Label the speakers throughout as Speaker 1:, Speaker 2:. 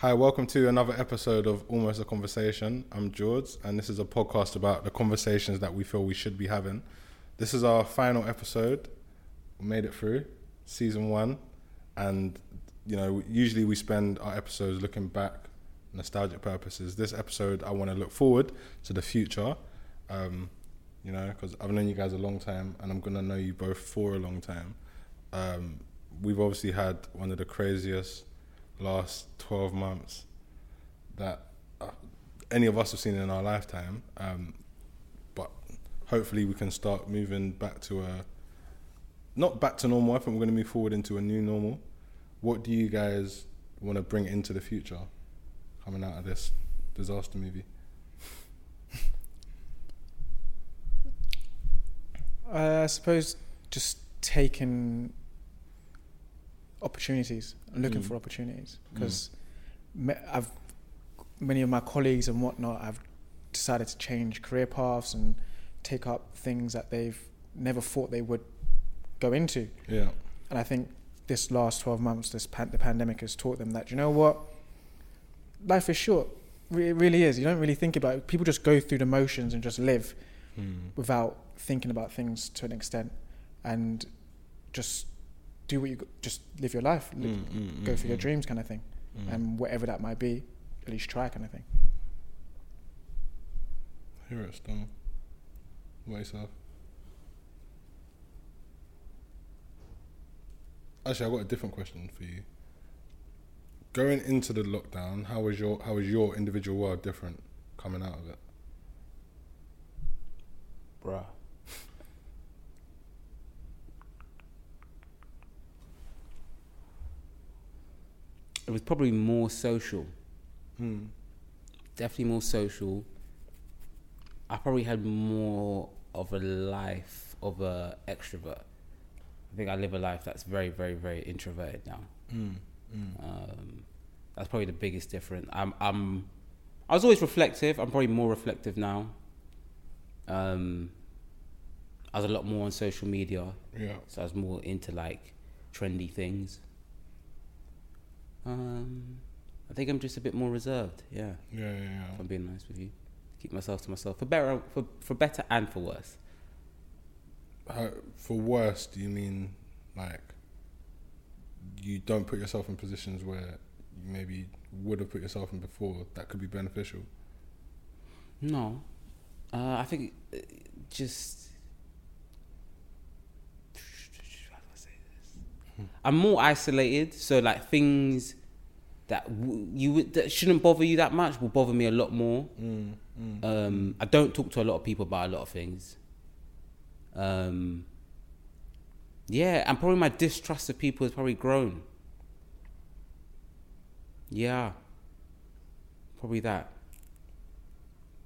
Speaker 1: Hi, welcome to another episode of Almost a Conversation. I'm George, and this is a podcast about the conversations that we feel we should be having. This is our final episode. We made it through season one, and you know, usually we spend our episodes looking back, nostalgic purposes. This episode, I want to look forward to the future. Um, you know, because I've known you guys a long time, and I'm gonna know you both for a long time. Um, we've obviously had one of the craziest last 12 months that uh, any of us have seen in our lifetime. Um, but hopefully, we can start moving back to a not back to normal. I think we're going to move forward into a new normal. What do you guys want to bring into the future coming out of this disaster movie?
Speaker 2: Uh, I suppose just taking opportunities, looking
Speaker 1: Mm.
Speaker 2: for opportunities, because I've many of my colleagues and whatnot have decided to change career paths and take up things that they've never thought they would go into.
Speaker 1: Yeah.
Speaker 2: And I think this last 12 months, this pan- the pandemic has taught them that, you know what? Life is short. It really is. You don't really think about it. People just go through the motions and just live
Speaker 1: Hmm.
Speaker 2: without thinking about things to an extent and just do what you, just live your life. Li-
Speaker 1: Mm, mm,
Speaker 2: go
Speaker 1: mm,
Speaker 2: for your
Speaker 1: mm,
Speaker 2: dreams kind of thing.
Speaker 1: mm.
Speaker 2: And whatever that might be, at least try kind of thing.
Speaker 1: Hear it, Stone. What yourself? Actually, I got a different question for you. Going into the lockdown, how was your how was your individual world different coming out of it?
Speaker 3: Bruh. It was probably more social.
Speaker 1: Hmm.
Speaker 3: Definitely more social. I probably had more of a life of a extrovert. I think I live a life that's very, very, very introverted now.
Speaker 1: Mm. Mm.
Speaker 3: Um, that's probably the biggest difference. I'm, I'm, I was always reflective. I'm probably more reflective now. Um, I was a lot more on social media,
Speaker 1: Yeah.
Speaker 3: so I was more into like trendy things. Um, I think I'm just a bit more reserved. Yeah,
Speaker 1: Yeah, yeah, yeah.
Speaker 3: if I'm being nice with you, keep myself to myself for better, for for better and for worse.
Speaker 1: How, for worse, do you mean like you don't put yourself in positions where you maybe would have put yourself in before that could be beneficial?
Speaker 3: No, uh, I think uh, just. How do I say this? I'm more isolated, so like things that w- you would, that shouldn't bother you that much will bother me a lot more.
Speaker 1: Mm. Mm.
Speaker 3: Um, I don't talk to a lot of people about a lot of things. Um, yeah, and probably my distrust of people has probably grown. Yeah, probably that.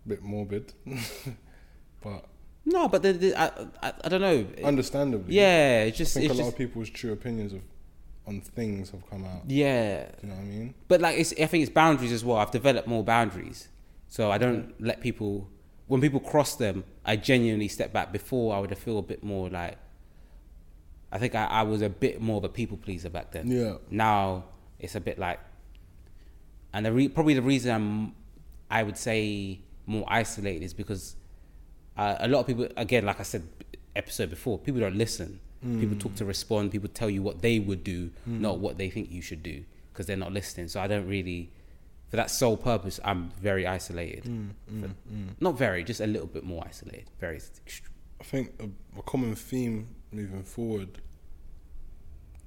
Speaker 1: bit morbid, but
Speaker 3: No, but the, the, I, I, I don't know.
Speaker 1: understandably,
Speaker 3: Yeah, it's
Speaker 1: I
Speaker 3: just,
Speaker 1: think
Speaker 3: it's
Speaker 1: a lot
Speaker 3: just
Speaker 1: of people's true opinions of on things have come out.
Speaker 3: yeah.
Speaker 1: Do you know what I mean?
Speaker 3: But like, it's, I think it's boundaries as well. I've developed more boundaries, so I don't let people. When people cross them, I genuinely step back. Before I would feel a bit more like. I think I, I was a bit more of a people pleaser back then.
Speaker 1: Yeah.
Speaker 3: Now it's a bit like, and the re- probably the reason I'm, I would say more isolated is because uh, a lot of people, again, like I said, episode before, people don't listen. People talk to respond. People tell you what they would do, not what they think you should do, because they're not listening. So I don't really, for that sole purpose, I'm very isolated. For- Not very, just a little bit more isolated. Very.
Speaker 1: I think a, a common theme moving forward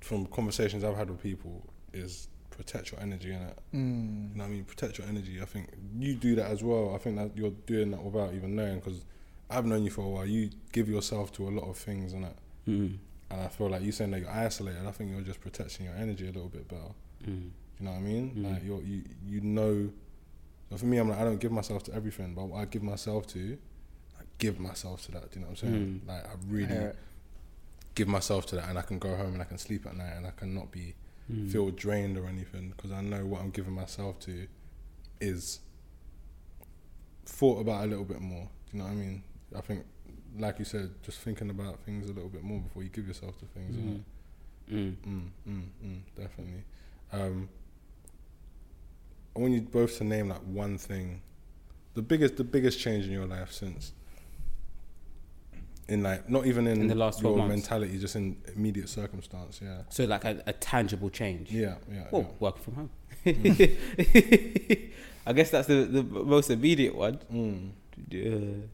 Speaker 1: from conversations I've had with people is protect your energy in it.
Speaker 2: Mm.
Speaker 1: You know what I mean? Protect your energy. I think you do that as well. I think that you're doing that without even knowing because I've known you for a while. You give yourself to a lot of things and that.
Speaker 3: Mm,
Speaker 1: And I feel like you saying that you're isolated. I think you're just protecting your energy a little bit better.
Speaker 3: mm,
Speaker 1: You know what I mean?
Speaker 3: Mm.
Speaker 1: Like you're, you you know. So for me, I'm like I don't give myself to everything, but what I give myself to, I give myself to that. Do you know what I'm saying?
Speaker 3: Mm.
Speaker 1: Like I
Speaker 2: I
Speaker 1: really
Speaker 2: hear it.
Speaker 1: give myself to that, and I can go home and I can sleep at night, and I cannot be
Speaker 3: mm.
Speaker 1: feel drained or anything because I know what I'm giving myself to is thought about a little bit more. Do you know what I mean? I think, like you said, just thinking about things a little bit more before you give yourself to things.
Speaker 3: Mm. Mm.
Speaker 1: Mm, mm, mm, definitely. Um, I want you both to name like one thing, the biggest, the biggest change in your life since. In like, not even in,
Speaker 3: In the last 12
Speaker 1: your
Speaker 3: months.
Speaker 1: mentality, just in immediate circumstance. Yeah,
Speaker 3: So like a, a tangible change.
Speaker 1: yeah, yeah.
Speaker 3: Well,
Speaker 1: yeah.
Speaker 3: working from home. I guess that's the, the most immediate one.
Speaker 1: Mm.
Speaker 3: Uh,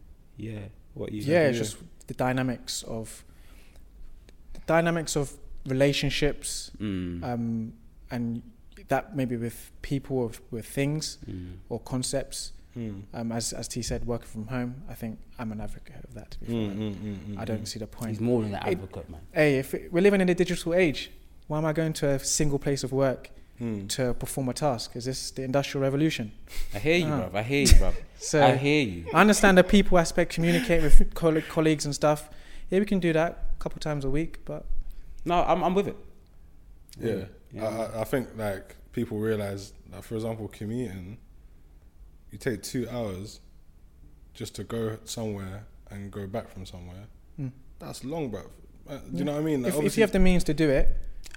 Speaker 3: yeah. What you?
Speaker 2: yeah, it's just the dynamics of the dynamics of relationships,
Speaker 3: Mm.
Speaker 2: um, and that maybe with people or with things
Speaker 3: mm.
Speaker 2: or concepts.
Speaker 1: Mm.
Speaker 2: Um, as as T said, working from home. I think I'm an advocate of that. To be fair,
Speaker 1: Mm, mm, mm, mm,
Speaker 2: I don't
Speaker 1: mm.
Speaker 2: see the point.
Speaker 3: He's more than an
Speaker 2: It-
Speaker 3: advocate, man.
Speaker 2: Hey, if it, we're living in a digital age, why am I going to a single place of work
Speaker 1: Mm.
Speaker 2: to perform a task? Is this the industrial revolution?
Speaker 3: I hear you,
Speaker 2: Ah.
Speaker 3: bruv. I hear you, bruv.
Speaker 2: So
Speaker 3: I hear you.
Speaker 2: I understand the people aspect, communicate with coll- colleagues and stuff. Yeah, we can do that a couple times a week, but
Speaker 3: No, I'm, I'm with it.
Speaker 1: Yeah,
Speaker 3: Yeah.
Speaker 1: I, I- I think like people realize that, for example, commuting, you take two hours just to go somewhere and go back from somewhere.
Speaker 2: Mm.
Speaker 1: That's long, bro. Uh, do
Speaker 2: Yeah.
Speaker 1: you know what I mean? Like,
Speaker 2: if, if you have the means to do it,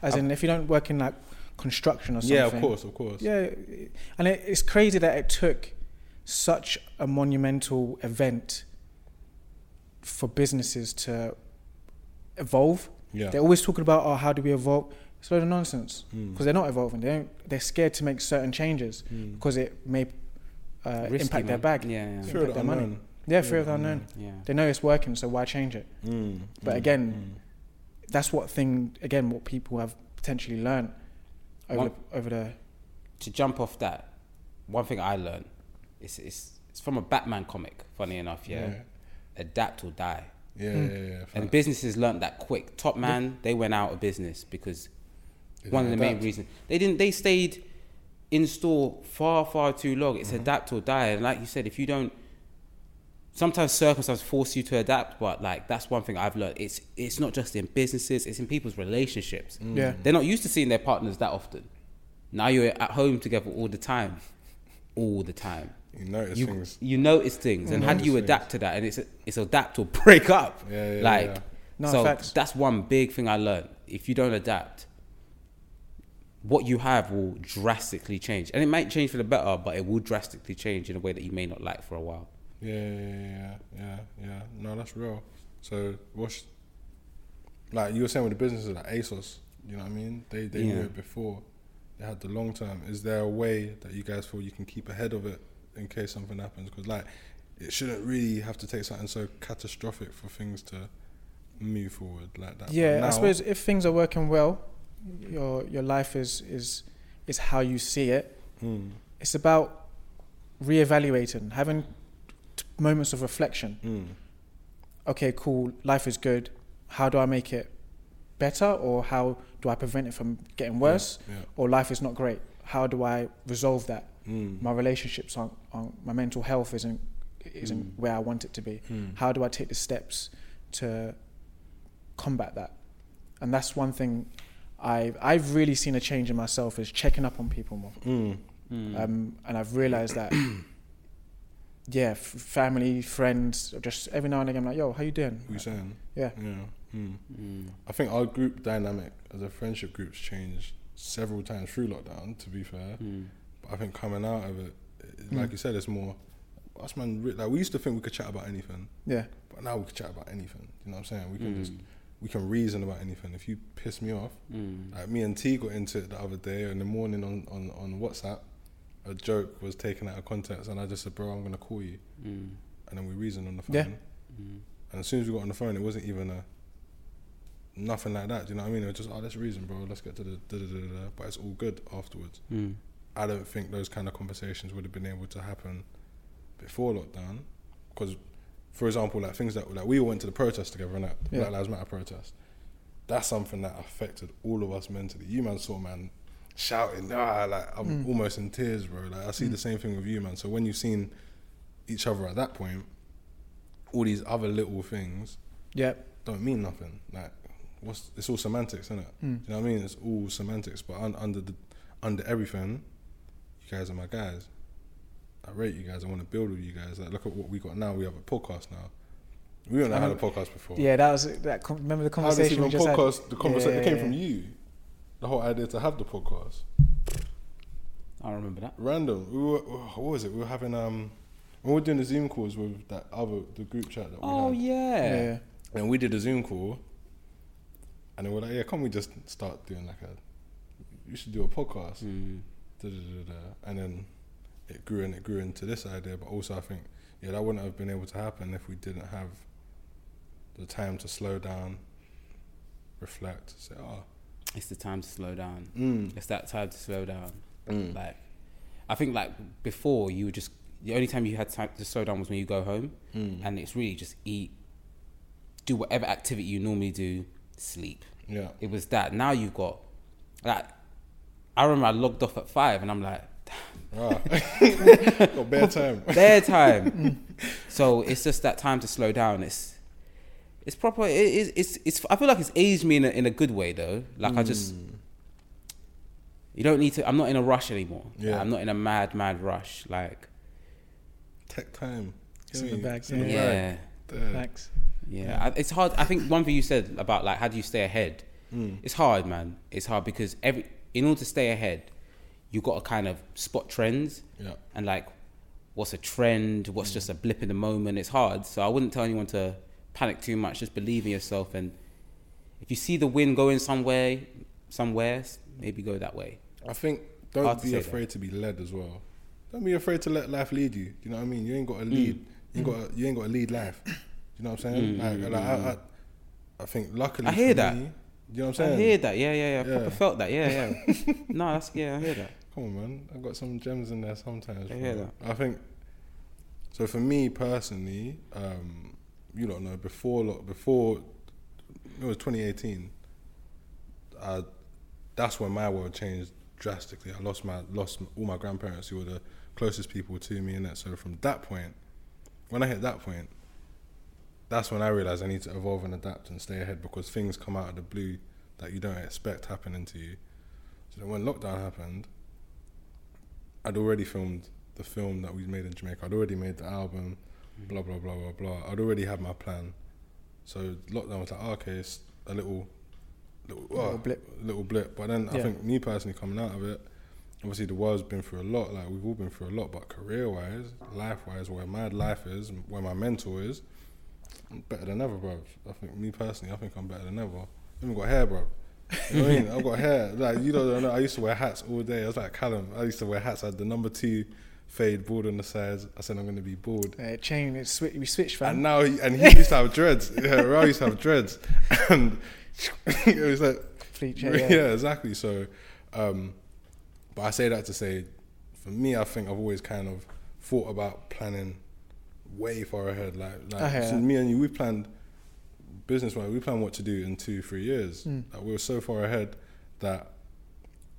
Speaker 2: as
Speaker 1: I-
Speaker 2: in if you don't work in like construction or something.
Speaker 1: yeah, of course, of course.
Speaker 2: Yeah, and it, it's crazy that it took such a monumental event for businesses to evolve.
Speaker 1: yeah.
Speaker 2: They're always talking about, oh, how do we evolve? It's a load of nonsense
Speaker 1: Mm.
Speaker 2: because they're not evolving. They don't. They're scared to make certain changes
Speaker 1: Mm.
Speaker 2: because it may uh,
Speaker 3: Risky,
Speaker 2: impact their
Speaker 3: man.
Speaker 2: bag.
Speaker 3: Yeah, yeah.
Speaker 1: Fear of the
Speaker 2: their money.
Speaker 1: unknown.
Speaker 2: Yeah, fear of the unknown.
Speaker 3: yeah.
Speaker 2: They know it's working, so why change it?
Speaker 1: Mm.
Speaker 2: But
Speaker 1: Mm.
Speaker 2: again, That's what thing again. What people have potentially learned over
Speaker 3: One-
Speaker 2: the, over the
Speaker 3: to jump off that, one thing I learned is it's it's from a Batman comic. Funny enough, yeah.
Speaker 1: yeah,
Speaker 3: Adapt or die.
Speaker 1: yeah,
Speaker 2: Mm.
Speaker 1: yeah, yeah,
Speaker 3: And businesses learned that quick. Topman, they went out of business because
Speaker 1: They
Speaker 3: one of the
Speaker 1: didn't
Speaker 3: main reasons they didn't. They stayed in store far, far too long.
Speaker 1: Mm-hmm.
Speaker 3: It's adapt or die. And like you said, if you don't, sometimes circumstances force you to adapt. But like that's one thing I've learned. It's it's not just in businesses. It's in people's relationships.
Speaker 1: Mm.
Speaker 2: yeah.
Speaker 3: They're not used to seeing their partners that often. Now you're at home together all the time, all the time.
Speaker 1: You notice
Speaker 3: You
Speaker 1: things.
Speaker 3: you notice things, and how do
Speaker 1: Notice
Speaker 3: you
Speaker 1: things.
Speaker 3: adapt to that? And it's it's adapt or break up.
Speaker 1: Yeah, yeah,
Speaker 3: like
Speaker 1: yeah.
Speaker 2: No,
Speaker 3: so
Speaker 2: facts.
Speaker 3: that's one big thing I learned. If you don't adapt, what you have will drastically change, and it might change for the better, but it will drastically change in a way that you may not like for a while.
Speaker 1: Yeah, yeah, yeah, yeah, yeah. No, that's real. So what's like you were saying with the businesses like ASOS, you know what I mean? They they knew it before. They had the long term. Is there a way that you guys feel you can keep ahead of it in case something happens? Because like it shouldn't really have to take something so catastrophic for things to move forward like that.
Speaker 2: Yeah, I suppose if things are working well, your your life is is is how you see it.
Speaker 1: Mm,
Speaker 2: It's about reevaluating, having moments of reflection.
Speaker 1: mm,
Speaker 2: Okay, cool. Life is good. How do I make it better, or how do I prevent it from getting worse?
Speaker 1: Yeah.
Speaker 2: Or life is not great. How do I resolve that?
Speaker 1: Mm,
Speaker 2: My relationships aren't, aren't my mental health isn't isn't
Speaker 3: Mm.
Speaker 2: where I want it to be.
Speaker 1: mm.
Speaker 2: How do I take the steps to combat that? And that's one thing I've I've really seen a change in myself is checking up on people more.
Speaker 1: Mm,
Speaker 2: Um, and I've realized that, yeah, f- family, friends, just every now and again, I'm like, yo, how you doing?
Speaker 1: what you saying?
Speaker 2: Yeah.
Speaker 1: Yeah. Mm.
Speaker 3: Mm.
Speaker 1: I think our group dynamic as a friendship group's changed several times through lockdown. To be fair,
Speaker 3: Mm.
Speaker 1: but I think coming out of it, it-
Speaker 2: Mm.
Speaker 1: like you said, it's more. Us man, like we used to think we could chat about anything,
Speaker 2: Yeah.
Speaker 1: but now we can chat about anything. You know what I'm saying? We can
Speaker 3: Mm.
Speaker 1: just we can reason about anything. If you piss me off,
Speaker 3: Mm.
Speaker 1: like me and T got into it the other day in the morning on on on WhatsApp. A joke was taken out of context, and I just said, "Bro, I'm gonna call you,"
Speaker 3: Mm.
Speaker 1: and then we reasoned on the phone.
Speaker 2: Yeah.
Speaker 3: Mm.
Speaker 1: And as soon as we got on the phone, it wasn't even a nothing like that. Do you know what I mean? It was just, oh, let's reason, bro. Let's get to the da da da da. da. But it's all good afterwards.
Speaker 3: Mm.
Speaker 1: I don't think those kind of conversations would have been able to happen before lockdown, because, for example, like things that like we all went to the protest together and that
Speaker 2: Yeah.
Speaker 1: Black Lives Matter protest. That's something that affected all of us mentally. You man saw man shouting, ah, like I'm
Speaker 2: Mm.
Speaker 1: almost in tears, bro. Like I see
Speaker 2: Mm.
Speaker 1: the same thing with you, man. So when you've seen each other at that point, all these other little things
Speaker 2: yep,
Speaker 1: don't mean nothing. Like, what's it's all semantics, isn't it?
Speaker 2: Mm.
Speaker 1: You know what I mean? It's all semantics, but un, under the under everything, you guys are my guys. I rate you guys. I want to build with you guys. Like, look at what we got now. We have a podcast now. We don't know how a podcast before.
Speaker 2: Yeah, that was that. com- Remember the conversation
Speaker 1: even
Speaker 2: we just had?
Speaker 1: podcast? The conversation
Speaker 2: Yeah,
Speaker 1: it came from you. The whole idea to have the podcast.
Speaker 3: I remember that.
Speaker 1: Random. We were, what was it? We were having um, we were doing the Zoom calls with that other the group chat that we
Speaker 3: Oh
Speaker 1: had.
Speaker 3: yeah.
Speaker 2: Yeah.
Speaker 1: And we did a Zoom call, and they were like, "Yeah, can't we just start doing like a? You should do a podcast."
Speaker 3: Mm.
Speaker 1: Da, da, da, da. And then it grew and it grew into this idea. But also, I think yeah, that wouldn't have been able to happen if we didn't have the time to slow down, reflect, say, "Oh,
Speaker 3: It's the time to slow down.
Speaker 1: mm,
Speaker 3: It's that time to slow down.
Speaker 1: mm,
Speaker 3: Like, I think like before you would just the only time you had time to slow down was when you go home,
Speaker 1: mm.
Speaker 3: and it's really just eat, do whatever activity you normally do, sleep.
Speaker 1: yeah,
Speaker 3: It was that. Now you've got like, I remember I logged off at five, and I'm like,
Speaker 1: ah. got bare time."
Speaker 3: their time. so it's just that time to slow down. It's it's proper. It, it's, it's it's. I feel like it's aged me in a, in a good way though. Like I just.
Speaker 1: Mm.
Speaker 3: You don't need to. I'm not in a rush anymore. Like,
Speaker 1: Yeah.
Speaker 3: I'm not in a mad, mad rush. Like,
Speaker 1: Tech time.
Speaker 2: It's in the
Speaker 1: Yeah,
Speaker 2: bag,
Speaker 1: it's in the
Speaker 3: yeah,
Speaker 1: bag. There.
Speaker 2: Thanks.
Speaker 3: yeah. I, it's hard. I think one thing you said about like how do you stay ahead?
Speaker 1: Mm.
Speaker 3: It's hard, man. It's hard because every in order to stay ahead, you got to kind of spot trends
Speaker 1: Yeah.
Speaker 3: and like what's a trend, what's just a blip in the moment. It's hard. So I wouldn't tell anyone to panic too much. Just believe in yourself, and if you see the wind going somewhere, somewhere, maybe go that way.
Speaker 1: I think don't
Speaker 3: to
Speaker 1: be
Speaker 3: say that.
Speaker 1: afraid to be led as well. Don't be afraid to let life lead you. You know what I mean? You ain't got to lead.
Speaker 3: Mm.
Speaker 1: You ain't got. To, you ain't got to lead life. You know what I'm saying?
Speaker 3: Mm,
Speaker 1: like,
Speaker 3: mm,
Speaker 1: like I,
Speaker 3: mm.
Speaker 1: I, I think luckily
Speaker 3: I hear
Speaker 1: for
Speaker 3: that.
Speaker 1: me, you know what I'm saying?
Speaker 3: I hear that. Yeah, yeah, yeah. I
Speaker 1: Yeah.
Speaker 3: proper felt that. Yeah, yeah. no, that's yeah. I hear that.
Speaker 1: Come on, man. I've got some gems in there sometimes.
Speaker 3: I hear
Speaker 1: bro. I think. So for me personally, um, you don't know before before it was 2018. Uh, that's when my world changed drastically. I lost my lost all my grandparents who were the closest people to me, and that. So from that point, when I hit that point, that's when I realized I need to evolve and adapt and stay ahead because things come out of the blue that you don't expect happening to you. So then when lockdown happened, I'd already filmed the film that we made in Jamaica. I'd already made the album, blah blah blah blah blah. I'd already had my plan. So lockdown was like, oh, okay, it's a little, little,
Speaker 2: Little
Speaker 1: oh,
Speaker 2: blip.
Speaker 1: little blip. But then I think me personally coming out of it, obviously the world's been through a lot. Like we've all been through a lot. But career wise, life wise, where my life is, where my mentor is, I'm better than ever, bro. I think me personally, I think I'm better than ever. I even got hair, bro. You know what I mean? I've got hair. Like you don't know. I used to wear hats all day. I was like Callum. I used to wear hats. I had the number two fade, bald on the sides. I said I'm going to be bald.
Speaker 2: Uh, chain, it swi- we switched, fam.
Speaker 1: And now, he, and he used to have dreads. Yeah, Raul used to have dreads, and it was like,
Speaker 2: Fleet
Speaker 1: yeah,
Speaker 2: yeah.
Speaker 1: exactly. So, um, but I say that to say, for me, I think I've always kind of thought about planning way far ahead. Like, like since
Speaker 2: that.
Speaker 1: me and you, we planned business wise. We planned what to do in two, three years.
Speaker 2: Mm.
Speaker 1: Like, we were so far ahead that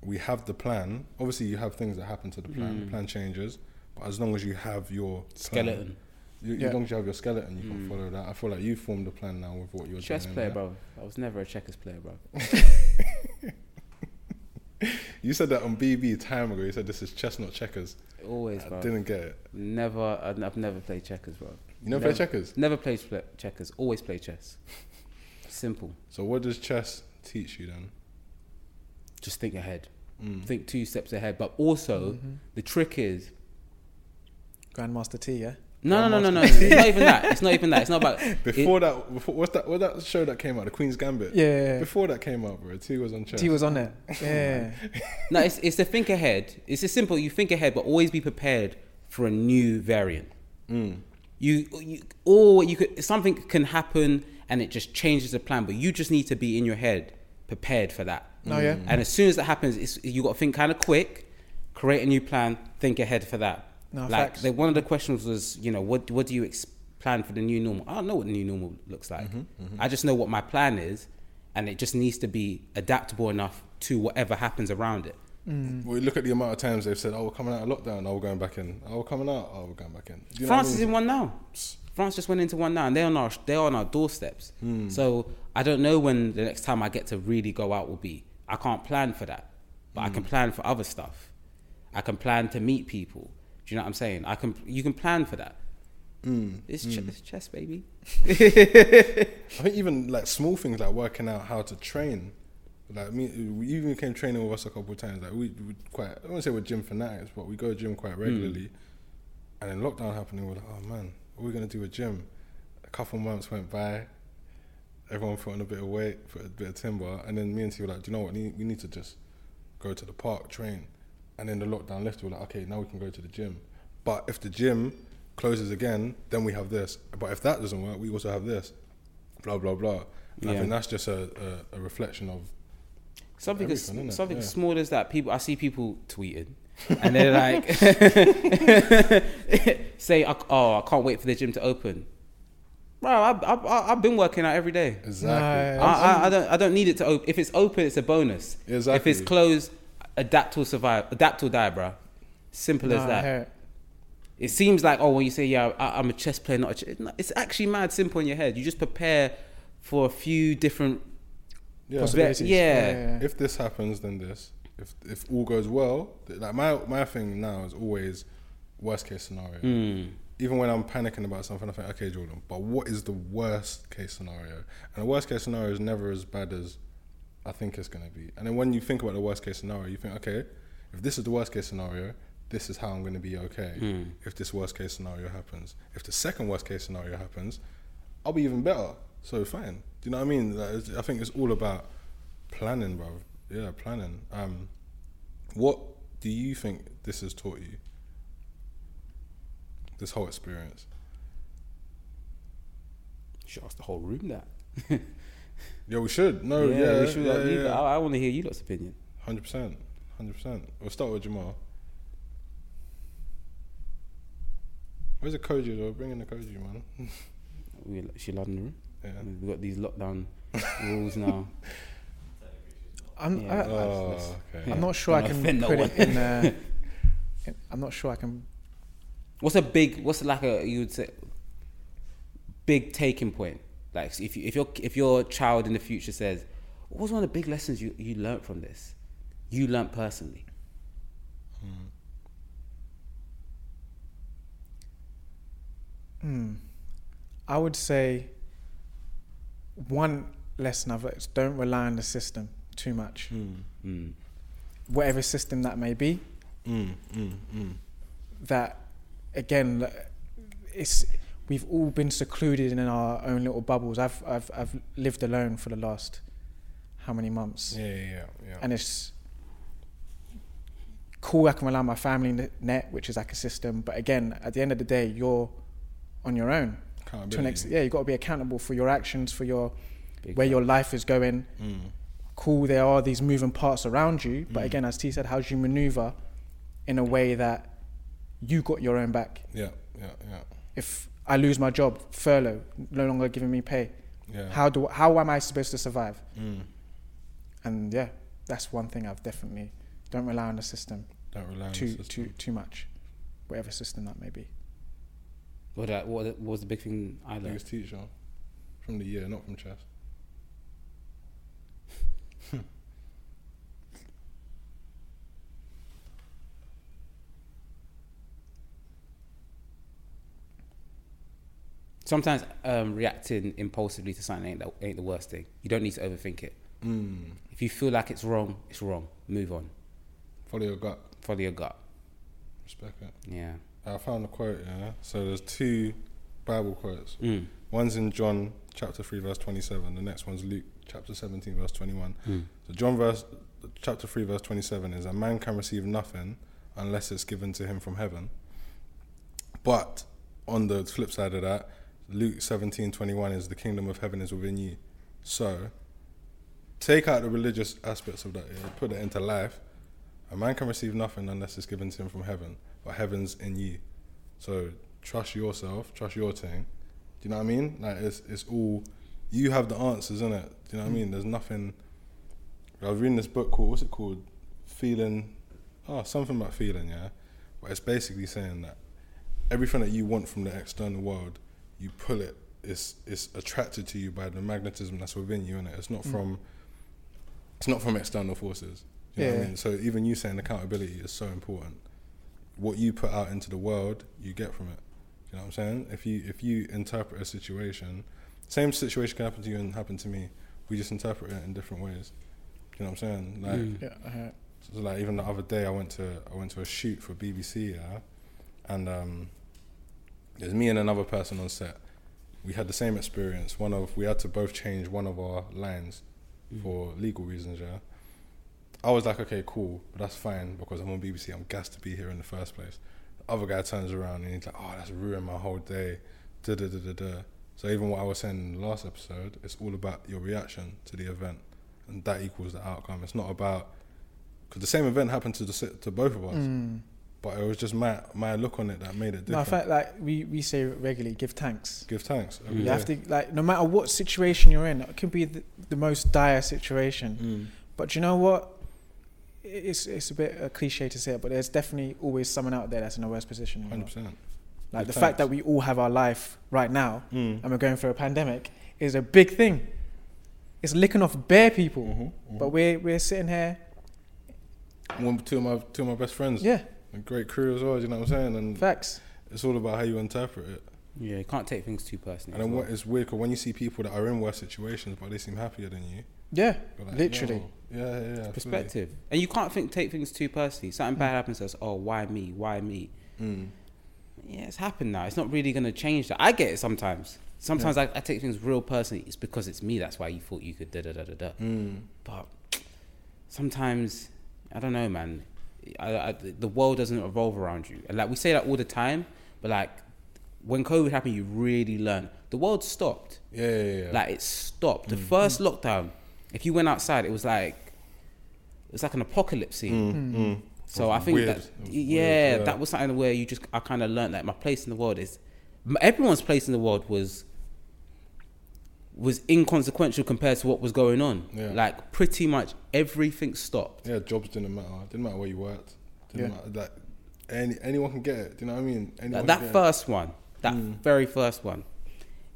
Speaker 1: we have the plan. Obviously, you have things that happen to the plan. The
Speaker 3: Mm.
Speaker 1: plan changes, but as long as you have your plan,
Speaker 3: Skeleton.
Speaker 1: you,
Speaker 2: Yeah.
Speaker 1: As long as you have your skeleton, you
Speaker 3: Mm.
Speaker 1: can follow that. I feel like you formed a plan now with what you're
Speaker 3: Chess
Speaker 1: doing.
Speaker 3: player,
Speaker 1: yeah?
Speaker 3: bro. I was never a checkers player, bro.
Speaker 1: You said that on BB time ago. You said this is chess, not checkers.
Speaker 3: Always,
Speaker 1: I
Speaker 3: bro.
Speaker 1: didn't get it.
Speaker 3: Never. I've I've never played checkers, bro.
Speaker 1: You never
Speaker 3: Never.
Speaker 1: play checkers.
Speaker 3: Never played checkers. Always play chess. Simple.
Speaker 1: So what does chess teach you then?
Speaker 3: Just think ahead.
Speaker 1: Mm.
Speaker 3: Think two steps ahead. But also,
Speaker 2: Mhm.
Speaker 3: the trick is
Speaker 2: Grandmaster T, yeah.
Speaker 3: no, no, no, no, no. It's not even that. It's not even that. It's not about.
Speaker 1: Before that, before, what's that? What that show that came out? The Queen's Gambit.
Speaker 2: Yeah.
Speaker 1: Before that came out, bro, T was on chess.
Speaker 2: T was on there. Yeah.
Speaker 3: No, it's it's to think ahead. It's as simple. You think ahead, but always be prepared for a new variant.
Speaker 1: Mm.
Speaker 3: You, you or you could something can happen and it just changes the plan, but you just need to be in your head prepared for that.
Speaker 2: No, yeah.
Speaker 3: And as soon as that happens, it's, you got to think kind of quick, create a new plan, think ahead for that.
Speaker 2: No,
Speaker 3: like
Speaker 2: facts.
Speaker 3: the, one of the questions was, you know, what what do you ex- plan for the new normal? I don't know what the new normal looks like.
Speaker 2: Mm-hmm,
Speaker 3: I just know what my plan is, and it just needs to be adaptable enough to whatever happens around it.
Speaker 2: Mm.
Speaker 1: We look at the amount of times they've said, "Oh, we're coming out of lockdown. Oh, we're going back in. Oh, we're coming out. Oh, we're going back in." You know
Speaker 3: France
Speaker 1: what I
Speaker 3: is in one now. France just went into one now, and they're on our they're on our doorsteps.
Speaker 1: Hmm.
Speaker 3: So I don't know when the next time I get to really go out will be. I can't plan for that, but I can
Speaker 1: Hmm.
Speaker 3: plan for other stuff. I can plan to meet people. Do you know what I'm saying? I can. You can plan for that.
Speaker 1: Mm.
Speaker 3: It's, ch- it's chess, baby.
Speaker 1: I think even like small things like working out how to train Like me, we even came training with us a couple of times. Like we, we quite, I won't say we're gym fanatics, but we go to gym quite regularly. And then lockdown happened, and we're like, oh man, what are we gonna do with gym? A couple months went by. Everyone put on a bit of weight, put a bit of timber, and then me and T were like, do you know what? We need, to just go to the park, train. And then the lockdown left. We're like, okay, now we can go to the gym. But if the gym closes again, then we have this. But if that doesn't work, we also have this. Blah blah blah. And I think that's just a, a, a reflection of
Speaker 3: Something as something
Speaker 1: Yeah.
Speaker 3: small as that. People, I see people tweeting, and they're like, say, "Oh, I can't wait for the gym to open." Bro, I, I, I, I've been working out every day.
Speaker 1: exactly.
Speaker 2: No,
Speaker 3: I, I, I don't, I don't need it to open. If it's open, it's a bonus.
Speaker 1: Exactly.
Speaker 3: If it's closed, adapt or survive. Adapt or die, bro. Simple
Speaker 2: Nah,
Speaker 3: as that.
Speaker 2: hear it.
Speaker 3: It seems like oh, when you say yeah, I, I'm a chess player, not a chess. It's actually mad simple in your head. You just prepare for a few different.
Speaker 1: yeah.
Speaker 2: Possibilities.
Speaker 3: Yeah.
Speaker 1: if this happens, then this. If if all goes well, like my my thing now is always worst case scenario.
Speaker 3: Mm.
Speaker 1: Even when I'm panicking about something, I think, okay, Jordan, but what is the worst case scenario? And the worst case scenario is never as bad as I think it's gonna be. And then when you think about the worst case scenario, you think, okay, if this is the worst case scenario, this is how I'm gonna be okay.
Speaker 3: Mm.
Speaker 1: If this worst case scenario happens, if the second worst case scenario happens, I'll be even better. So fine. Do you know what I mean? Like, I think it's all about planning, bro. Yeah, planning. Um, what do you think this has taught you? This whole experience.
Speaker 3: Should ask the whole room that.
Speaker 1: Yeah, we should. No, yeah,
Speaker 3: yeah, we should.
Speaker 1: yeah,
Speaker 3: leave it.
Speaker 1: yeah.
Speaker 3: I, I want to hear you lot's opinion.
Speaker 1: Hundred percent, hundred percent. We'll start with Jamal. Where's the Koji though? Bring in the Koji, man.
Speaker 3: We she allowed in the room.
Speaker 1: Yeah.
Speaker 3: We've got these lockdown rules now.
Speaker 2: I'm,
Speaker 3: Yeah.
Speaker 2: I,
Speaker 1: I,
Speaker 3: oh,
Speaker 1: okay.
Speaker 2: I'm not sure I
Speaker 3: Don't
Speaker 2: can
Speaker 3: offend no
Speaker 2: put it in. Uh, in- I'm not sure I can.
Speaker 3: What's a big? What's like a you would say big taking point? Like if you, if your if your child in the future says, "What was one of the big lessons you you learned from this? You learned personally."
Speaker 2: Hmm. I would say one lesson I've learned is don't rely on the system too much,
Speaker 1: Mm,
Speaker 3: Mm.
Speaker 2: whatever system that may be.
Speaker 1: mm, mm, mm.
Speaker 2: That again, it's we've all been secluded in our own little bubbles. I've I've I've lived alone for the last how many months,
Speaker 1: Yeah, yeah, yeah.
Speaker 2: and it's cool. I can rely on my family net- which is like a system. But again, at the end of the day, you're on your own. To an ex- yeah, you've got to be accountable for your actions, for your
Speaker 3: Big
Speaker 2: where your life is going.
Speaker 1: Mm.
Speaker 2: Cool, there are these moving parts around you, but
Speaker 1: Mm.
Speaker 2: again, as T said, how do you maneuver in a way that you got your own back?
Speaker 1: Yeah, yeah, yeah,
Speaker 2: If I lose my job, furlough, no longer giving me pay,
Speaker 1: yeah.
Speaker 2: how do how am I supposed to survive?
Speaker 1: Mm.
Speaker 2: And yeah, that's one thing I've definitely don't rely on the system
Speaker 1: Don't rely on
Speaker 2: too
Speaker 1: the system.
Speaker 2: too too much, whatever system that may be.
Speaker 3: What, that, what, what was the big thing I learned?
Speaker 1: Biggest teacher from the year, not from chess.
Speaker 3: Sometimes um, reacting impulsively to something ain't the, ain't the worst thing. You don't need to overthink it.
Speaker 1: Mm.
Speaker 3: If you feel like it's wrong, it's wrong. Move on.
Speaker 1: Follow your gut.
Speaker 3: Follow your gut.
Speaker 1: Respect it.
Speaker 3: Yeah.
Speaker 1: I found a quote, yeah. So there's two Bible quotes.
Speaker 3: Mm.
Speaker 1: One's in John chapter 3, verse 27. The next one's Luke chapter 17, verse 21.
Speaker 3: Mm.
Speaker 1: So John verse chapter 3, verse 27 is a man can receive nothing unless it's given to him from heaven. But on the flip side of that, Luke 17, 21 is the kingdom of heaven is within you. So take out the religious aspects of that, yeah, put it into life. A man can receive nothing unless it's given to him from heaven, but heaven's in you. So trust yourself, trust your thing. Do you know what I mean? Like it's it's all you have the answers, in it. Do you know what I mean? There's nothing. I was reading this book called what's it called? Feeling. Oh, something about feeling, yeah. But it's basically saying that everything that you want from the external world, you pull it. It's it's attracted to you by the magnetism that's within you, and it. It's not from. It's not from external forces. You know what I
Speaker 2: Yeah.
Speaker 1: mean? So even you saying accountability is so important. What you put out into the world, you get from it. You know what I'm saying? If you if you interpret a situation, same situation can happen to you and happen to me. We just interpret it in different ways. You know what I'm saying? Like,
Speaker 3: Mm.
Speaker 2: Yeah, uh,
Speaker 1: so like even the other day, I went to I went to a shoot for BBC, yeah, and um, there's me and another person on set. We had the same experience. One of we had to both change one of our lines for legal reasons, yeah. I was like, okay, cool, but that's fine because I'm on BBC. I'm gassed to be here in the first place. The other guy turns around and he's like, oh, that's ruined my whole day. Da da da da da. So even what I was saying in the last episode, it's all about your reaction to the event, and that equals the outcome. It's not about because the same event happened to the to both of us,
Speaker 2: mm.
Speaker 1: But it was just my my look on it that made it Different.
Speaker 2: No, I
Speaker 1: different.
Speaker 2: fact like we, we say regularly, give thanks.
Speaker 1: Give thanks. every
Speaker 2: You
Speaker 1: day.
Speaker 2: have to like no matter what situation you're in, it could be the, the most dire situation.
Speaker 1: Mm.
Speaker 2: But you know what? It's it's a bit a cliche to say it, but there's definitely always someone out there that's in a worse position.
Speaker 1: Hundred percent.
Speaker 2: Like
Speaker 1: Give
Speaker 2: the fact that we all have our life right now
Speaker 1: Mm.
Speaker 2: and we're going through a pandemic is a big thing. It's licking off bare people,
Speaker 1: Mhm,
Speaker 2: but we're we're sitting here.
Speaker 1: One, two of my two of my best friends,
Speaker 2: Yeah,
Speaker 1: a great crew as well. You know what I'm saying? And
Speaker 2: facts.
Speaker 1: it's all about how you interpret it.
Speaker 3: Yeah, you can't take things too personally.
Speaker 1: And
Speaker 3: as
Speaker 1: then
Speaker 3: well.
Speaker 1: what is weird 'cause when you see people that are in worse situations but they seem happier than you,
Speaker 2: Yeah,
Speaker 1: like,
Speaker 2: literally.
Speaker 1: "Yo." Yeah, yeah, yeah. fully.
Speaker 3: perspective, and you can't think take things too personally. Something bad happens to us. Oh, why me? Why me?
Speaker 1: Mm.
Speaker 3: Yeah, it's happened now. It's not really gonna change that. I get it sometimes. Sometimes I, I take things real personally. It's because it's me. That's why you thought you could da da da da da.
Speaker 1: Mm.
Speaker 3: But sometimes I don't know, man. I, I, the world doesn't revolve around you, and like we say that all the time. But like when COVID happened, you really learn. The world stopped.
Speaker 1: Yeah, yeah, yeah.
Speaker 3: Like it stopped. The first lockdown, if you went outside, it was like it was like an apocalypse scene.
Speaker 1: Mm, mm.
Speaker 3: So I think
Speaker 1: weird.
Speaker 3: that yeah,
Speaker 1: weird, yeah.
Speaker 3: that was something where you just I kind of learned that my place in the world is everyone's place in the world was was inconsequential compared to what was going on.
Speaker 1: Yeah.
Speaker 3: Like pretty much everything stopped.
Speaker 1: Yeah, jobs didn't matter. Didn't matter where you worked. Didn't
Speaker 2: Yeah.
Speaker 1: matter. Like any anyone can get it. Do you know what I mean? Anyone
Speaker 3: Like, that
Speaker 1: get it.
Speaker 3: first one, that
Speaker 1: Mm.
Speaker 3: very first one,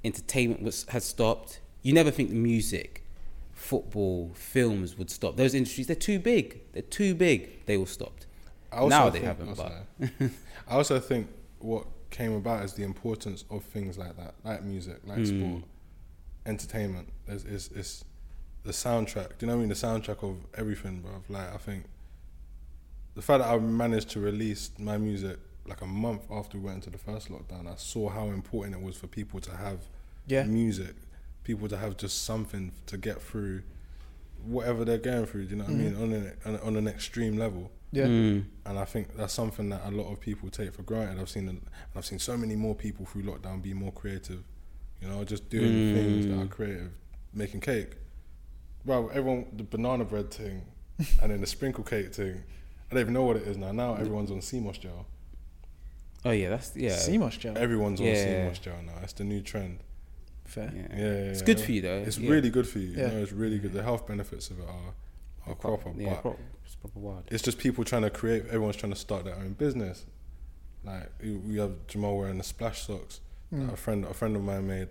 Speaker 3: entertainment was has stopped. You never think music, football, films would stop. Those industries, they're too big. They're too big. They all stopped.
Speaker 1: I also
Speaker 3: now they
Speaker 1: think-
Speaker 3: haven't, but-
Speaker 1: I also think what came about is the importance of things like that, like music, like
Speaker 3: Hmm.
Speaker 1: sport, entertainment. Is is is the soundtrack. Do you know what I mean? The soundtrack of everything, bro. Like I think the fact that I managed to release my music like a month after we went into the first lockdown, I saw how important it was for people to have
Speaker 2: Yeah.
Speaker 1: music, people to have just something to get through whatever they're going through. Do you know what I mean? On an on, on an extreme level.
Speaker 2: Yeah.
Speaker 3: Mm.
Speaker 1: And I think that's something that a lot of people take for granted. I've seen, and I've seen so many more people through lockdown be more creative. You know, just doing
Speaker 3: Mm.
Speaker 1: things that are creative, making cake. Well, everyone the banana bread thing, and then the sprinkle cake thing. I don't even know what it is now. Now everyone's on sea moss gel.
Speaker 3: Oh yeah, that's yeah.
Speaker 2: sea moss gel.
Speaker 1: Everyone's on
Speaker 3: Yeah.
Speaker 1: sea moss gel now. It's the new trend.
Speaker 2: Fair.
Speaker 3: Yeah.
Speaker 1: Yeah, yeah,
Speaker 3: It's
Speaker 1: yeah.
Speaker 3: good for you though.
Speaker 1: It's
Speaker 3: yeah.
Speaker 1: really good for you.
Speaker 2: Yeah.
Speaker 1: You know, it's really good. The health benefits of it are are proper.
Speaker 3: Yeah,
Speaker 1: but
Speaker 3: proper, it's proper wild.
Speaker 1: it's just people trying to create. Everyone's trying to start their own business. Like we we have Jamal wearing the splash socks
Speaker 2: Mm.
Speaker 1: a friend a friend of mine made,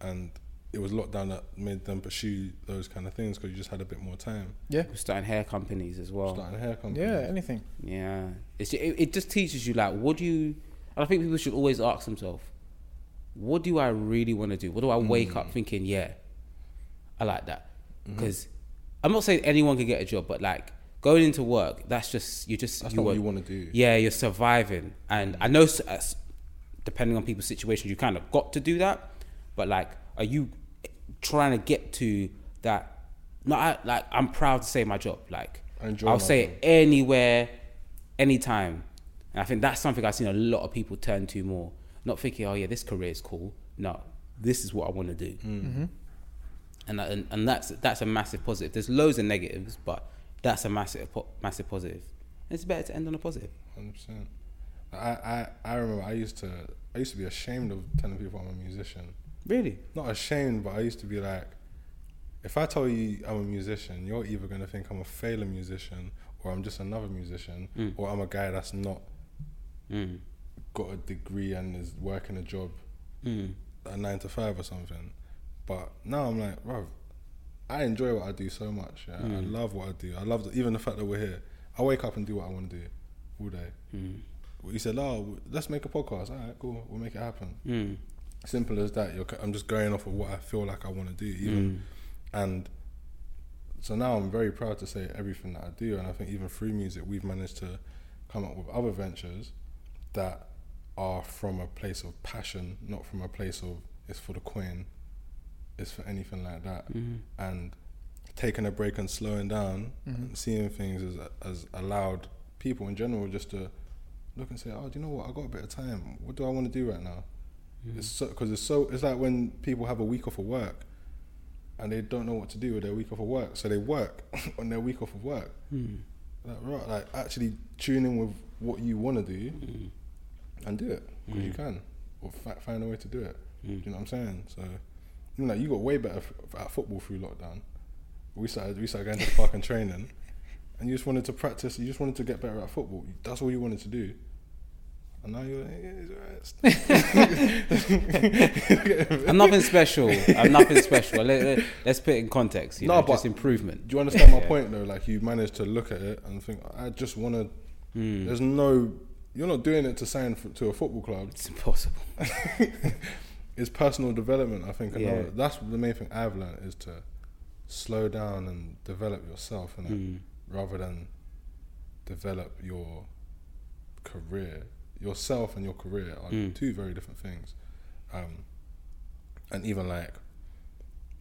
Speaker 1: and it was lockdown that made them pursue those kind of things because you just had a bit more time.
Speaker 2: Yeah.
Speaker 3: We're starting hair companies as well.
Speaker 1: Starting hair companies.
Speaker 2: Yeah. Anything.
Speaker 3: Yeah, it's it, it just teaches you like what do you. And I think people should always ask themselves, what do I really want to do? What do I wake
Speaker 1: Mm.
Speaker 3: up thinking? Yeah, I like that
Speaker 1: Mm-hmm.
Speaker 3: because I'm not saying anyone can get a job, but like going into work, that's just you just
Speaker 1: That's
Speaker 3: you
Speaker 1: not what
Speaker 3: are-
Speaker 1: you want to do.
Speaker 3: Yeah, you're surviving, and I know s- as- depending on people's situations, you kind of got to do that. But like, are you trying to get to that? No, I, like I'm proud to say my job. Like I'll say
Speaker 1: job.
Speaker 3: it anywhere, anytime, and I think that's something I've seen a lot of people turn to more. Not thinking, oh yeah, this career is cool. No, this is what I want to do,
Speaker 1: Mm.
Speaker 3: and, that, and and that's that's a massive positive. There's loads of negatives, but that's a massive massive positive. It's better to end on a positive.
Speaker 1: Hundred percent. I, I I remember I used to I used to be ashamed of telling people I'm a musician.
Speaker 3: Really?
Speaker 1: Not ashamed, but I used to be like, if I tell you I'm a musician, you're either gonna think I'm a failure musician, or I'm just another musician,
Speaker 3: Mm.
Speaker 1: or I'm a guy that's not
Speaker 3: Mm.
Speaker 1: got a degree and is working a job,
Speaker 3: Mm.
Speaker 1: a nine to five or something. But now I'm like, bro, I enjoy what I do so much. Yeah? I
Speaker 3: Mm.
Speaker 1: love what I do. I love the, even the fact that we're here. I wake up and do what I want to do all day.
Speaker 3: Mm.
Speaker 1: You said, "Oh, let's make a podcast." All right, cool. We'll make it happen.
Speaker 3: Mm.
Speaker 1: Simple as that. You're, I'm just going off of what I feel like I want to do, even
Speaker 3: Mm.
Speaker 1: and so now I'm very proud to say everything that I do, and I think even through music, we've managed to come up with other ventures that are from a place of passion, not from a place of it's for the coin, it's for anything like that,
Speaker 3: Mhm.
Speaker 1: and taking a break and slowing down
Speaker 2: Mhm.
Speaker 1: and seeing things as as allowed people in general just to look and say, oh, do you know what? I got a bit of time. What do I want to do right now?
Speaker 3: Mm.
Speaker 1: It's so because it's so. It's like when people have a week off of work, and they don't know what to do with their week off of work, so they work on their week off of work.
Speaker 3: Mm.
Speaker 1: Like, right, like actually tune in with what you want to do
Speaker 3: Mm.
Speaker 1: and do it because you
Speaker 3: Mm.
Speaker 1: can, or fi- find a way to do it.
Speaker 3: Mm.
Speaker 1: Do you know what I'm saying? So, you know, you got way better f- at football through lockdown. We started, we started going to the park and training, and you just wanted to practice. You just wanted to get better at football. That's all you wanted to do. And now you're, yeah, it's alright.
Speaker 3: I'm nothing special. I'm nothing special. Let, us put it in context. You
Speaker 1: No,
Speaker 3: know,
Speaker 1: but-
Speaker 3: just improvement.
Speaker 1: Do you understand my
Speaker 3: Yeah.
Speaker 1: point though? Like you managed to look at it and think, I just want to.
Speaker 3: Mm.
Speaker 1: There's no. You're not doing it to sign for, to a football club.
Speaker 3: It's impossible.
Speaker 1: it's personal development. I think.
Speaker 3: Yeah.
Speaker 1: That's the main thing I've learned is to slow down and develop yourself, innit?
Speaker 3: Mm.
Speaker 1: Rather than develop your career. Yourself and your career are
Speaker 3: Mm.
Speaker 1: two very different things. Um, and even like,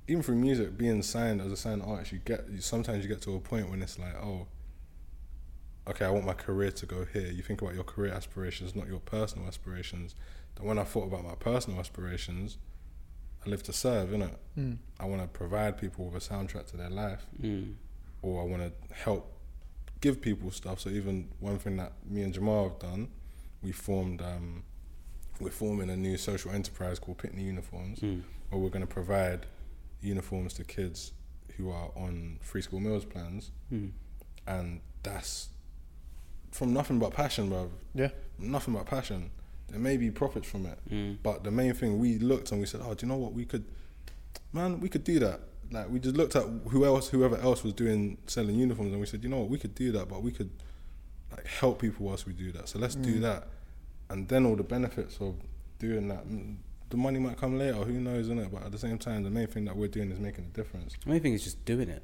Speaker 1: even through music, being signed as a signed artist, you get you, sometimes you get to a point when it's like, oh, okay, I want my career to go here. You think about your career aspirations, not your personal aspirations. And when I thought about my personal aspirations, I live to serve, innit?
Speaker 2: Mm.
Speaker 1: I want to provide people with a soundtrack to their life
Speaker 3: Mm.
Speaker 1: Or I want to help give people stuff. So even one thing that me and Jamal have done, we formed, um, we're forming a new social enterprise called Pitney Uniforms,
Speaker 3: Mm.
Speaker 1: where we're going to provide uniforms to kids who are on free school meals plans,
Speaker 3: Mm.
Speaker 1: and that's from nothing but passion, bro.
Speaker 2: Yeah.
Speaker 1: Nothing but passion. There may be profits from it,
Speaker 3: Mm.
Speaker 1: but the main thing we looked and we said, "Oh, do you know what? We could, man, we could do that." Like we just looked at who else, whoever else was doing selling uniforms, and we said, "You know what? We could do that, but we could like help people whilst we do that. So let's do
Speaker 2: Mm.
Speaker 1: that, and then all the benefits of doing that. mm, The money might come later. Who knows, innit? But at the same time, the main thing that we're doing is making a difference.
Speaker 3: The main thing is just doing it.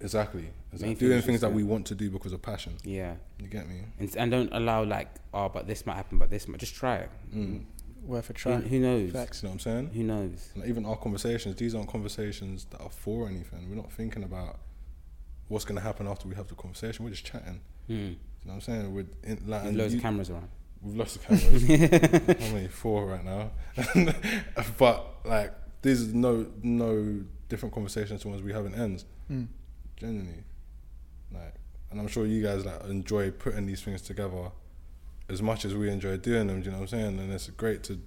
Speaker 1: Exactly. Exactly. Doing things that
Speaker 3: that.
Speaker 1: we want to do because of passion.
Speaker 3: Yeah.
Speaker 1: You get me?
Speaker 3: And, and don't allow like, oh, but this might happen, but this might. Just try it.
Speaker 1: Mm.
Speaker 2: Worth a
Speaker 3: Who,
Speaker 2: try.
Speaker 3: who knows?
Speaker 2: Facts.
Speaker 1: You know what I'm saying?
Speaker 3: Who knows?
Speaker 1: And even our conversations, these aren't conversations that are for anything. We're not thinking about what's going to happen after we have the conversation. We're just chatting.
Speaker 3: Mm.
Speaker 1: You know what I'm saying? We're in, like,
Speaker 3: There's
Speaker 1: and
Speaker 3: loads
Speaker 1: you-
Speaker 3: of cameras around.
Speaker 1: We've lost the cameras. How many? Four right now. but like, there's no no different conversations to ones we have in ends.
Speaker 2: Mm.
Speaker 1: Genuinely, like, and I'm sure you guys like enjoy putting these things together as much as we enjoy doing them. Do you know what I'm saying? And it's great to.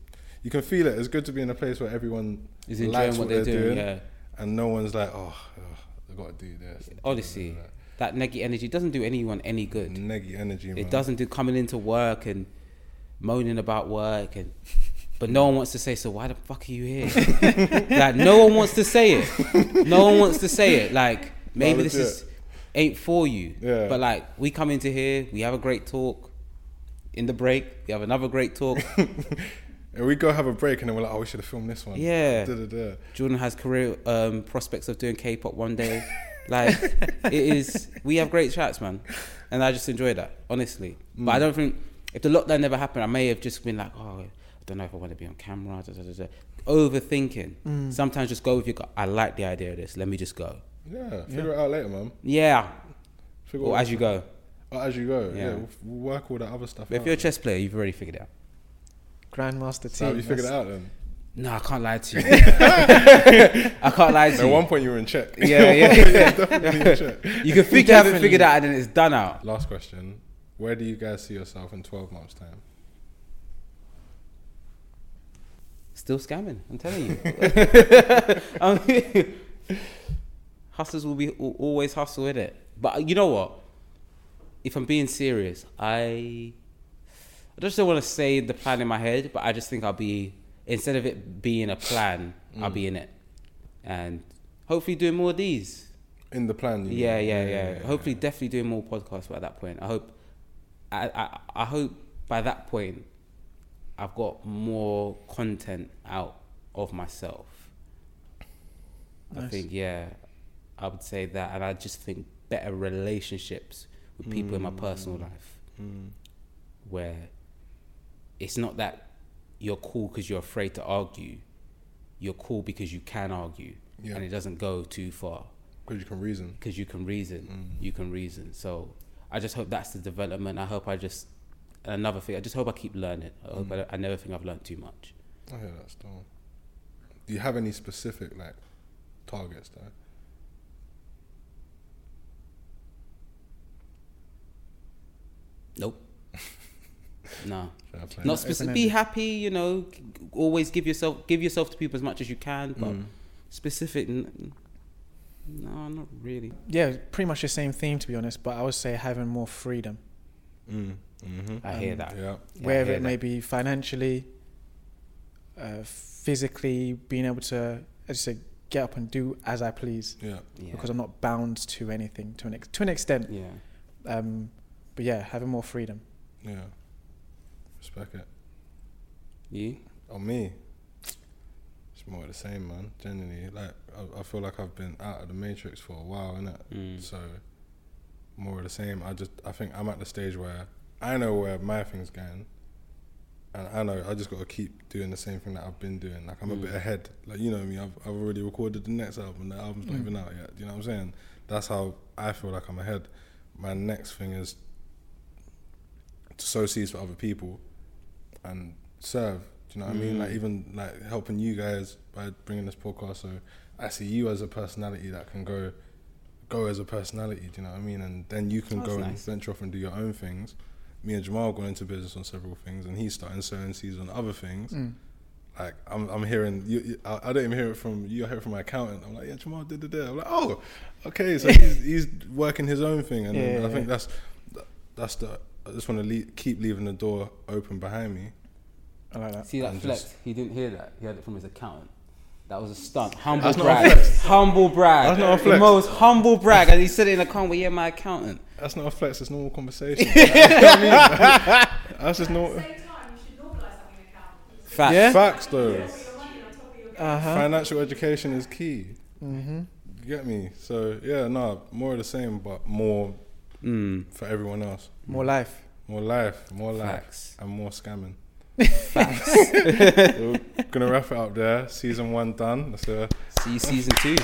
Speaker 1: You can feel it. It's good to be in a place where everyone
Speaker 3: Is
Speaker 1: likes
Speaker 3: enjoying what they're doing. Yeah.
Speaker 1: and no one's like, oh, ugh, I got to do this.
Speaker 3: Honestly, that neggy energy doesn't do anyone any good.
Speaker 1: neggy energy. Man.
Speaker 3: It doesn't do coming into work and moaning about work and but no one wants to say so why the fuck are you here like no one wants to say it no one wants to say it like maybe this is ain't for you
Speaker 1: Yeah.
Speaker 3: but like we come into here we have a great talk in the break we have another great talk.
Speaker 1: And we go have a break, and then we're like, oh, we should have filmed this one.
Speaker 3: Yeah.
Speaker 1: Da, da, da.
Speaker 3: jordan has career um, prospects of doing k-pop one day. Like it is we have great chats man. And i just enjoy that honestly. But i don't think if the lockdown never happened i may have just been like oh i don't know if i want to be on camera da, da, da, da. overthinking.
Speaker 2: Mm.
Speaker 3: sometimes just go with your gut. I like the idea of this. Let me just go.
Speaker 1: Yeah, figure it out later, man.
Speaker 3: yeah.
Speaker 1: Figure
Speaker 3: or as you go
Speaker 1: Oh, as you go. Yeah,
Speaker 3: Yeah.
Speaker 1: we'll, we'll work all that other stuff
Speaker 3: but if you're a chess player you've already figured it out
Speaker 2: Grandmaster
Speaker 1: so
Speaker 2: team.
Speaker 1: have you figured it out then?
Speaker 3: no i can't lie to you i can't lie to
Speaker 1: At
Speaker 3: you At
Speaker 1: one point, you were in check.
Speaker 3: Yeah, yeah,
Speaker 1: You're
Speaker 3: yeah.
Speaker 1: definitely in check.
Speaker 3: you can think you haven't
Speaker 2: Definitely.
Speaker 3: figured out and then it's done out
Speaker 1: Last question: Where do you guys see yourself in twelve months' time?
Speaker 3: Still scamming, I'm telling you. I mean, hustlers will be al- always hustle in it. But you know what? If I'm being serious, I I just don't want to say the plan in my head, but I just think I'll be instead of it being a plan, I'll be mm. in it, and hopefully doing more of these.
Speaker 1: In the plan? you
Speaker 3: Yeah,
Speaker 1: mean?
Speaker 3: yeah, yeah. Hopefully, definitely doing more podcasts by that point. I hope, I, I, I hope by that point, I've got more content out of myself. I think, yeah, I would say that, and I just think better relationships with people in my personal life,
Speaker 1: Mm.
Speaker 3: where it's not that you're cool because you're afraid to argue. You're cool because you can argue,
Speaker 1: Yeah.
Speaker 3: and it doesn't go too far
Speaker 1: Because you can reason.
Speaker 3: because you can reason.
Speaker 1: Mm.
Speaker 3: You can reason. So I just hope that's the development. I hope I just another thing. I just hope I keep learning. I hope
Speaker 1: Mm.
Speaker 3: I, I never think I've learned too much.
Speaker 1: I hear that still. Do you have any specific like targets though?
Speaker 3: Nope. no.
Speaker 1: Fair.
Speaker 3: Not specific. Be happy. You know. Always give yourself give yourself to people as much as you can. But
Speaker 1: Mm.
Speaker 3: specific. n- No, not really.
Speaker 2: Yeah, pretty much the same theme to be honest, but I would say having more freedom,
Speaker 1: Mm. Mm-hmm.
Speaker 3: I hear
Speaker 2: Um,
Speaker 3: that.
Speaker 1: Yeah.
Speaker 3: Yeah,
Speaker 2: wherever
Speaker 3: hear
Speaker 2: it may
Speaker 3: that.
Speaker 2: be, financially, uh, physically, being able to, as you say, get up and do as I please
Speaker 1: Yeah.
Speaker 3: Yeah.
Speaker 2: because I'm not bound to anything to an ex- to an extent.
Speaker 3: yeah.
Speaker 2: Um, but yeah, having more freedom.
Speaker 1: Yeah. Respect it.
Speaker 3: You.
Speaker 1: Oh me. It's more of the same, man. Genuinely, like I, I feel like I've been out of the matrix for a while, innit?
Speaker 3: Mm.
Speaker 1: So more of the same. I just I think I'm at the stage where I know where my thing's going, and I know I just got to keep doing the same thing that I've been doing. Like I'm a
Speaker 3: Mm.
Speaker 1: bit ahead. Like you know me, I've I've already recorded the next album. The album's not
Speaker 2: Mm.
Speaker 1: even out yet. Do you know what I'm saying? That's how I feel like I'm ahead. My next thing is to sow seeds for other people and serve. Do you know what I mean?
Speaker 3: Mm.
Speaker 1: Like even like helping you guys by bringing this podcast. So I see you as a personality that can go go as a personality. Do you know what I mean? And then you can
Speaker 3: Oh,
Speaker 1: go
Speaker 3: that's
Speaker 1: and venture off and do your own things. Me and Jamal got into business on several things, and he's starting sowing seeds on other things.
Speaker 2: Mm.
Speaker 1: Like I'm, I'm hearing you. you I, I don't even hear it from you. I hear it from my accountant. I'm like, yeah, Jamal did it. I'm like, oh, okay. So he's, he's working his own thing, and
Speaker 2: Yeah,
Speaker 1: I
Speaker 2: yeah,
Speaker 1: think that's that's the. I just want to le- keep leaving the door open behind me.
Speaker 2: I like that.
Speaker 3: See that
Speaker 1: And
Speaker 3: flex?
Speaker 1: just-
Speaker 3: He didn't hear that. He had it from his accountant. That was a stunt. Humble
Speaker 1: That's not a
Speaker 3: brag.
Speaker 1: flex.
Speaker 3: Humble brag.
Speaker 1: That's not a
Speaker 3: The
Speaker 1: flex.
Speaker 3: most humble brag. And he said it in a comment, well, yeah, my accountant.
Speaker 1: That's not a flex. It's normal conversation. You know what I mean? That's just
Speaker 4: At the
Speaker 1: normal.
Speaker 4: same time, you should normalise having an account.
Speaker 3: Fact.
Speaker 2: Yeah?
Speaker 1: Facts though.
Speaker 4: Put your money on top of your
Speaker 2: Uh huh.
Speaker 1: Financial education is key.
Speaker 2: Mm-hmm.
Speaker 1: You get me? So yeah, no, more of the same, but more
Speaker 3: Mm.
Speaker 1: for everyone else.
Speaker 2: More life.
Speaker 1: More life, more life, and more scamming.
Speaker 3: Facts.
Speaker 1: We're gonna wrap it up there. Season one done. That's uh,
Speaker 3: See you season two.